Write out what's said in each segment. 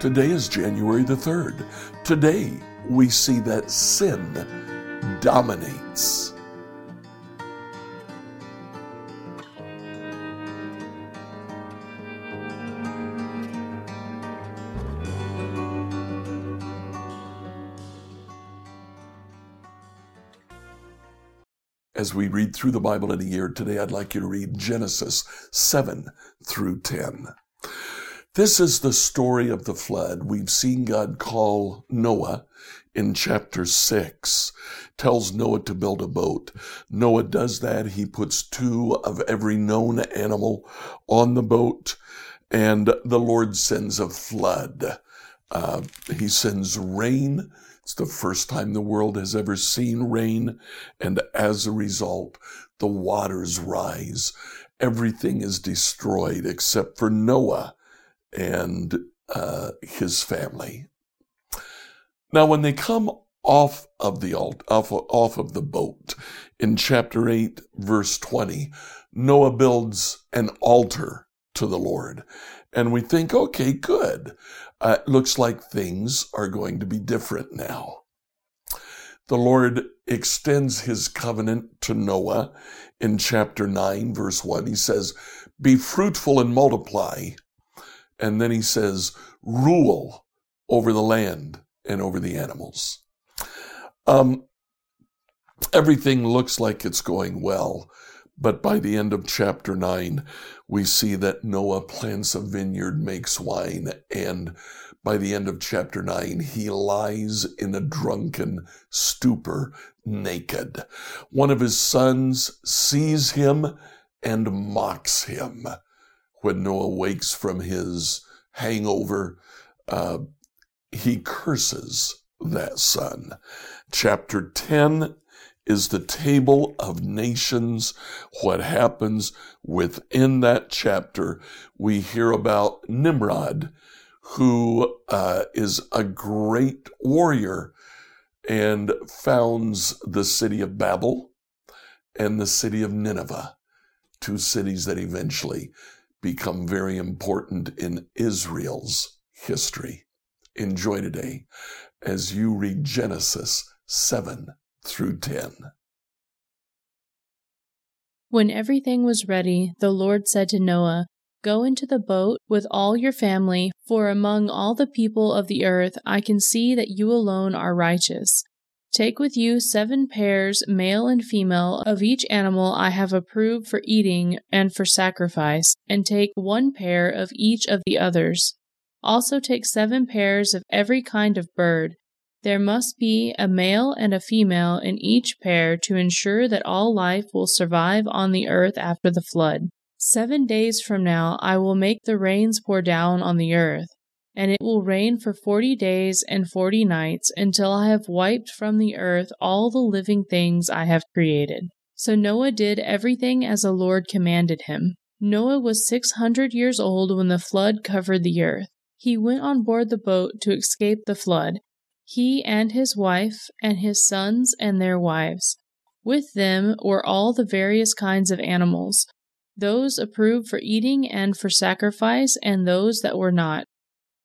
Today is January the 3rd. Today we see that sin dominates. As we read through the Bible in a year today, I'd like you to read Genesis 7 through 10. This is the story of the flood. We've seen God call Noah in chapter 6, tells Noah to build a boat. Noah does that. He puts two of every known animal on the boat, and the Lord sends a flood. Uh, he sends rain. It's the first time the world has ever seen rain, and as a result, the waters rise. Everything is destroyed except for Noah and uh, his family. Now, when they come off of the alt, off, off of the boat in chapter 8, verse 20, Noah builds an altar to the Lord. And we think, okay, good. Uh, looks like things are going to be different now. The Lord extends his covenant to Noah in chapter 9, verse 1. He says, Be fruitful and multiply, and then he says, rule over the land and over the animals. Um, everything looks like it's going well. But by the end of chapter 9, we see that Noah plants a vineyard, makes wine, and by the end of chapter 9, he lies in a drunken stupor, naked. One of his sons sees him and mocks him when Noah wakes from his hangover, uh, he curses that son. Chapter 10 is the table of nations. What happens within that chapter, we hear about Nimrod, who uh, is a great warrior and founds the city of Babel and the city of Nineveh, two cities that eventually become very important in Israel's history. Enjoy today as you read Genesis 7 through 10. When everything was ready, the Lord said to Noah, Go into the boat with all your family, for among all the people of the earth I can see that you alone are righteous. Take with you seven pairs, male and female, of each animal I have approved for eating and for sacrifice, and take one pair of each of the others. Also take seven pairs of every kind of bird. There must be a male and a female in each pair to ensure that all life will survive on the earth after the flood. Seven days from now I will make the rains pour down on the earth and it will rain for forty days and forty nights until I have wiped from the earth all the living things I have created. So Noah did everything as the Lord commanded him. Noah was six hundred years old when the flood covered the earth. He went on board the boat to escape the flood, he and his wife, and his sons and their wives. With them were all the various kinds of animals, those approved for eating and for sacrifice, and those that were not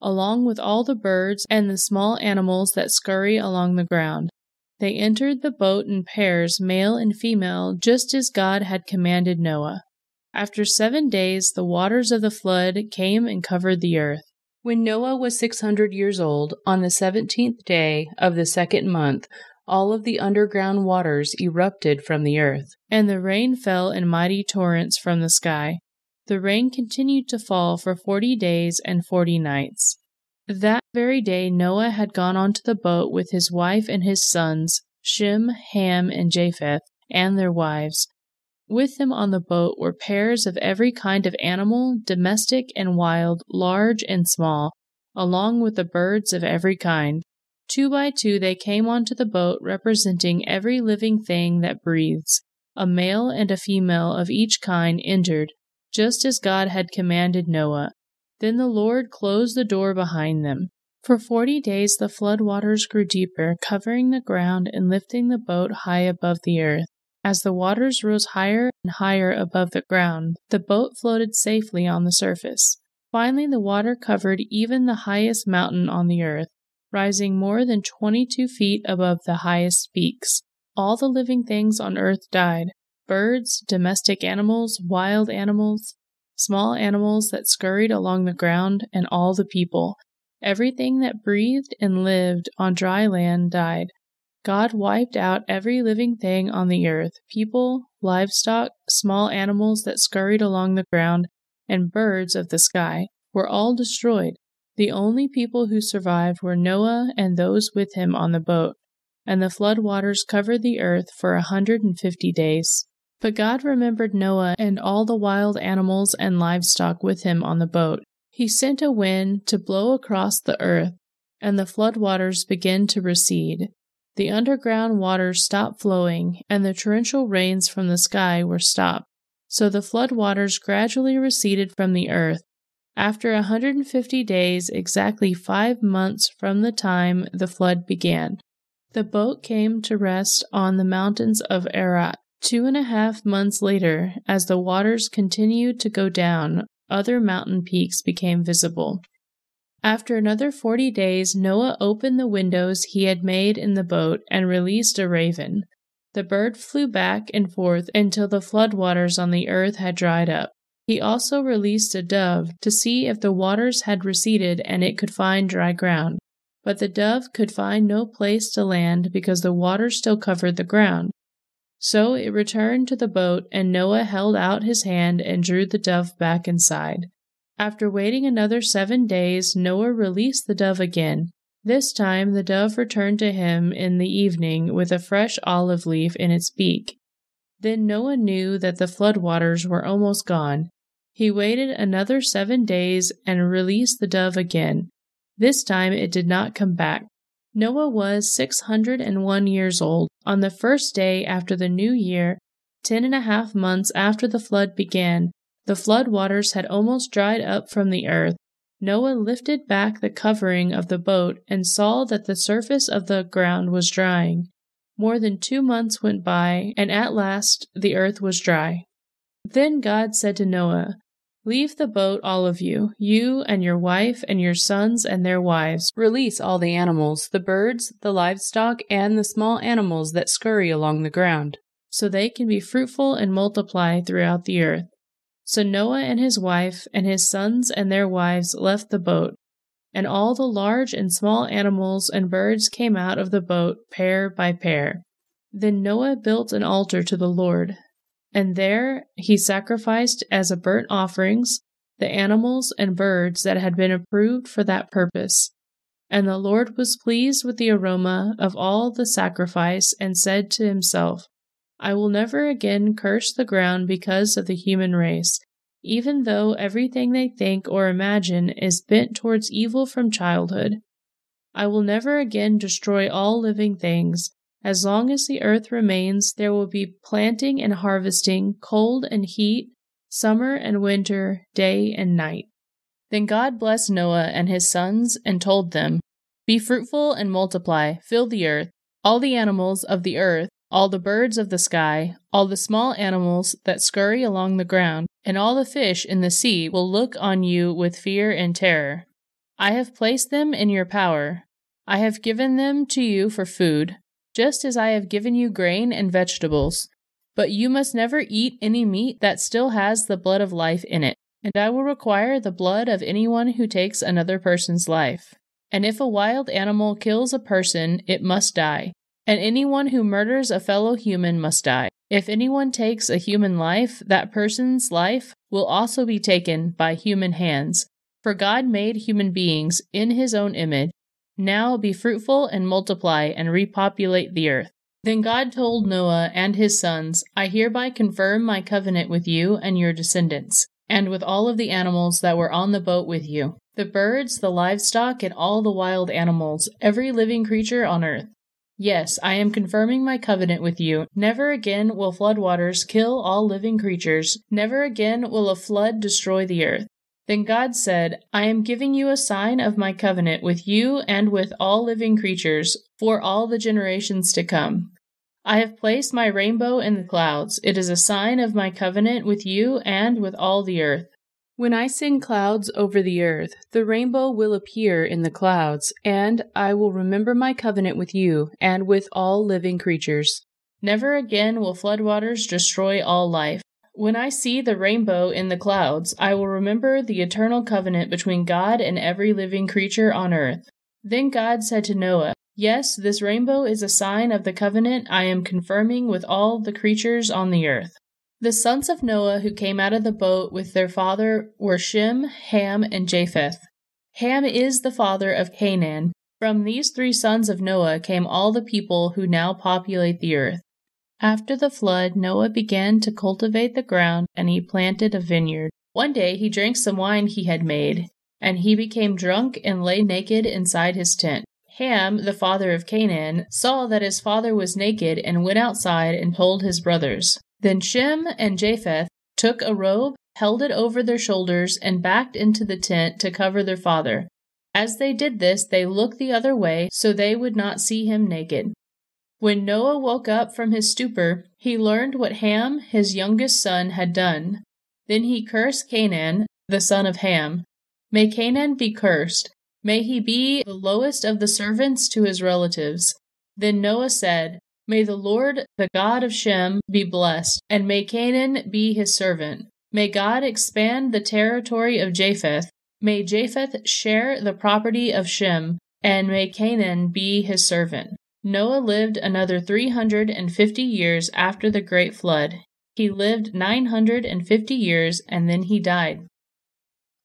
along with all the birds and the small animals that scurry along the ground. They entered the boat in pairs, male and female, just as God had commanded Noah. After seven days, the waters of the flood came and covered the earth. When Noah was six hundred years old, on the seventeenth day of the second month, all of the underground waters erupted from the earth, and the rain fell in mighty torrents from the sky. The rain continued to fall for forty days and forty nights. That very day Noah had gone onto the boat with his wife and his sons, Shem, Ham, and Japheth, and their wives. With them on the boat were pairs of every kind of animal, domestic and wild, large and small, along with the birds of every kind. Two by two they came onto the boat, representing every living thing that breathes. A male and a female of each kind entered, just as God had commanded Noah. Then the Lord closed the door behind them. For forty days the flood waters grew deeper, covering the ground and lifting the boat high above the earth. As the waters rose higher and higher above the ground, the boat floated safely on the surface. Finally, the water covered even the highest mountain on the earth, rising more than 22 feet above the highest peaks. All the living things on earth died birds, domestic animals, wild animals, small animals that scurried along the ground, and all the people. Everything that breathed and lived on dry land died. God wiped out every living thing on the earth people, livestock, small animals that scurried along the ground, and birds of the sky were all destroyed. The only people who survived were Noah and those with him on the boat, and the flood waters covered the earth for a hundred and fifty days. But God remembered Noah and all the wild animals and livestock with him on the boat. He sent a wind to blow across the earth, and the flood waters began to recede. The underground waters stopped flowing, and the torrential rains from the sky were stopped. So the flood waters gradually receded from the earth. After a 150 days, exactly five months from the time the flood began, the boat came to rest on the mountains of Ararat. Two and a half months later, as the waters continued to go down, other mountain peaks became visible. After another forty days, Noah opened the windows he had made in the boat and released a raven. The bird flew back and forth until the flood waters on the earth had dried up. He also released a dove to see if the waters had receded and it could find dry ground. But the dove could find no place to land because the water still covered the ground. So it returned to the boat, and Noah held out his hand and drew the dove back inside. After waiting another seven days, Noah released the dove again. This time the dove returned to him in the evening with a fresh olive leaf in its beak. Then Noah knew that the flood waters were almost gone. He waited another seven days and released the dove again. This time it did not come back. Noah was six hundred and one years old. On the first day after the new year, ten and a half months after the flood began, the flood waters had almost dried up from the earth. Noah lifted back the covering of the boat and saw that the surface of the ground was drying. More than two months went by, and at last the earth was dry. Then God said to Noah, Leave the boat, all of you, you and your wife and your sons and their wives. Release all the animals, the birds, the livestock, and the small animals that scurry along the ground, so they can be fruitful and multiply throughout the earth. So Noah and his wife and his sons and their wives left the boat, and all the large and small animals and birds came out of the boat pair by pair. Then Noah built an altar to the Lord, and there he sacrificed as a burnt offerings the animals and birds that had been approved for that purpose. And the Lord was pleased with the aroma of all the sacrifice and said to himself, I will never again curse the ground because of the human race, even though everything they think or imagine is bent towards evil from childhood. I will never again destroy all living things. As long as the earth remains, there will be planting and harvesting, cold and heat, summer and winter, day and night. Then God blessed Noah and his sons and told them, Be fruitful and multiply, fill the earth. All the animals of the earth all the birds of the sky, all the small animals that scurry along the ground, and all the fish in the sea will look on you with fear and terror. I have placed them in your power. I have given them to you for food, just as I have given you grain and vegetables. But you must never eat any meat that still has the blood of life in it, and I will require the blood of anyone who takes another person's life. And if a wild animal kills a person, it must die and anyone who murders a fellow human must die. If anyone takes a human life, that person's life will also be taken by human hands. For God made human beings in his own image. Now be fruitful and multiply and repopulate the earth. Then God told Noah and his sons, I hereby confirm my covenant with you and your descendants, and with all of the animals that were on the boat with you the birds, the livestock, and all the wild animals, every living creature on earth. Yes, I am confirming my covenant with you. Never again will flood waters kill all living creatures. Never again will a flood destroy the earth. Then God said, I am giving you a sign of my covenant with you and with all living creatures for all the generations to come. I have placed my rainbow in the clouds. It is a sign of my covenant with you and with all the earth. When I send clouds over the earth, the rainbow will appear in the clouds, and I will remember my covenant with you and with all living creatures. Never again will floodwaters destroy all life. When I see the rainbow in the clouds, I will remember the eternal covenant between God and every living creature on earth. Then God said to Noah, Yes, this rainbow is a sign of the covenant I am confirming with all the creatures on the earth. The sons of Noah who came out of the boat with their father were Shem, Ham, and Japheth. Ham is the father of Canaan. From these three sons of Noah came all the people who now populate the earth. After the flood, Noah began to cultivate the ground and he planted a vineyard. One day he drank some wine he had made, and he became drunk and lay naked inside his tent. Ham, the father of Canaan, saw that his father was naked and went outside and told his brothers. Then Shem and Japheth took a robe, held it over their shoulders, and backed into the tent to cover their father. As they did this, they looked the other way so they would not see him naked. When Noah woke up from his stupor, he learned what Ham, his youngest son, had done. Then he cursed Canaan, the son of Ham. May Canaan be cursed. May he be the lowest of the servants to his relatives. Then Noah said, May the Lord, the God of Shem, be blessed, and may Canaan be his servant. May God expand the territory of Japheth. May Japheth share the property of Shem, and may Canaan be his servant. Noah lived another 350 years after the great flood. He lived 950 years and then he died.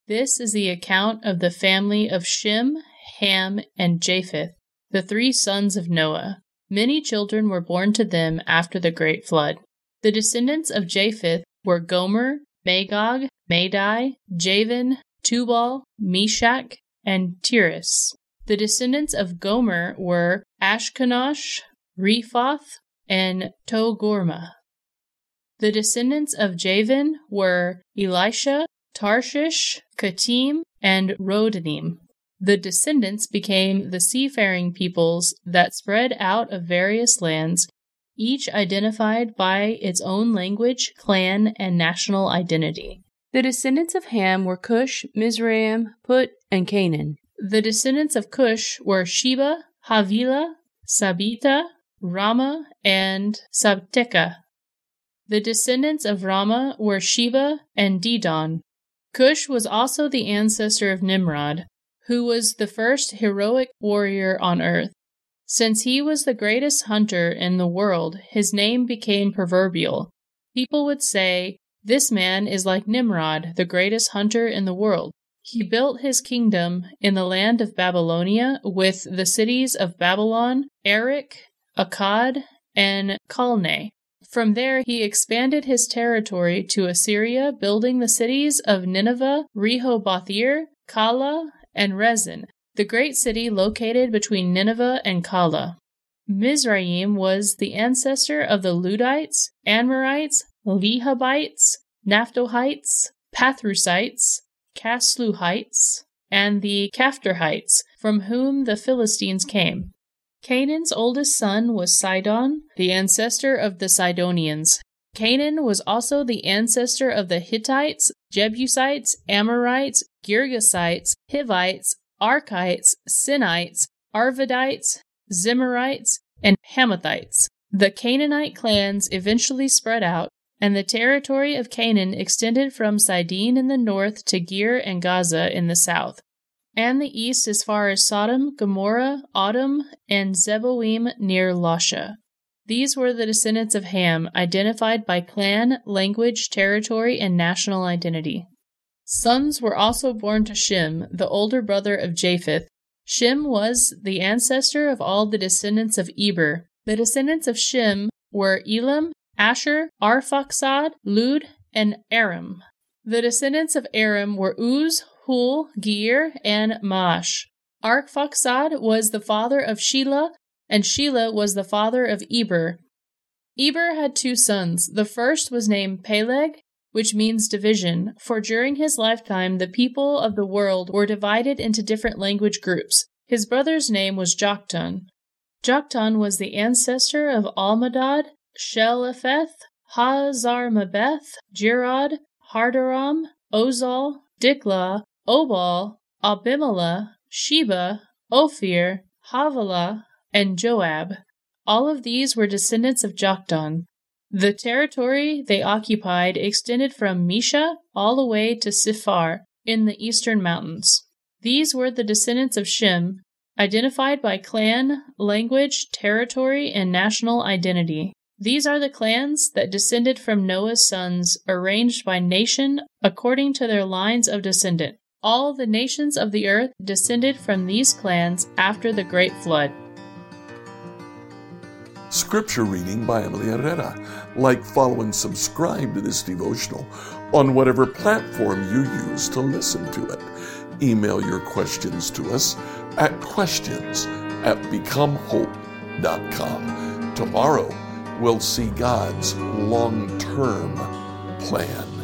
This is the account of the family of Shem, Ham, and Japheth, the three sons of Noah. Many children were born to them after the great flood. The descendants of Japheth were Gomer, Magog, Madai, Javan, Tubal, Meshech, and Tiras. The descendants of Gomer were Ashkenaz, Riphath, and Togarmah. The descendants of Javan were Elisha, Tarshish, Kittim, and Rodanim. The descendants became the seafaring peoples that spread out of various lands, each identified by its own language, clan, and national identity. The descendants of Ham were Cush, Mizraim, Put, and Canaan. The descendants of Cush were Sheba, Havilah, Sabitha, Raamah, and Sabteca. The descendants of Raamah were Sheba and Dedan. Cush was also the ancestor of Nimrod, who was the first heroic warrior on earth. Since he was the greatest hunter in the world, his name became proverbial. People would say, This man is like Nimrod, the greatest hunter in the world. He built his kingdom in the land of Babylonia with the cities of Babylon, Erech, Akkad, and Calneh. From there, he expanded his territory to Assyria, building the cities of Nineveh, Rehoboth-ir, Calah, and Resen, the great city located between Nineveh and Calah. Mizraim was the ancestor of the Ludites, Amorites, Lehabites, Naphtuhites, Pathrusites, Casluhites, and the Caphtorites, from whom the Philistines came. Canaan's oldest son was Sidon, the ancestor of the Sidonians. Canaan was also the ancestor of the Hittites, Jebusites, Amorites, Girgasites, Hivites, Arkites, Sinites, Arvadites, Zemarites, and Hamathites. The Canaanite clans eventually spread out, and the territory of Canaan extended from Sidon in the north to Gir and Gaza in the south, and the east as far as Sodom, Gomorrah, Admah, and Zeboim near Lasha. These were the descendants of Ham, identified by clan, language, territory, and national identity. Sons were also born to Shem, the older brother of Japheth. Shem was the ancestor of all the descendants of Eber. The descendants of Shem were Elam, Asshur, Arphaxad, Lud, and Aram. The descendants of Aram were Uz, Hul, Geir, and Mash. Arphaxad was the father of Shelah, and Shelah was the father of Eber. Eber had two sons. The first was named Peleg, which means division, for during his lifetime the people of the world were divided into different language groups. His brother's name was Joktan. Joktan was the ancestor of Almodad, Shelepheth, Hazarmaveth, Jirad, Hadoram, Uzal, Diklah, Obal, Abimelech, Sheba, Ophir, Havilah, and Joab. All of these were descendants of Joktan. The territory they occupied extended from Mesha all the way to Sephar in the eastern mountains. These were the descendants of Shem, identified by clan, language, territory, and national identity. These are the clans that descended from Noah's sons, arranged by nation according to their lines of descendant. All the nations of the earth descended from these clans after the great flood. Scripture reading by Emily Herrera. Like, follow, and subscribe to this devotional on whatever platform you use to listen to it. Email your questions to us at questions at becomehope.com. Tomorrow, we'll see God's long term plan.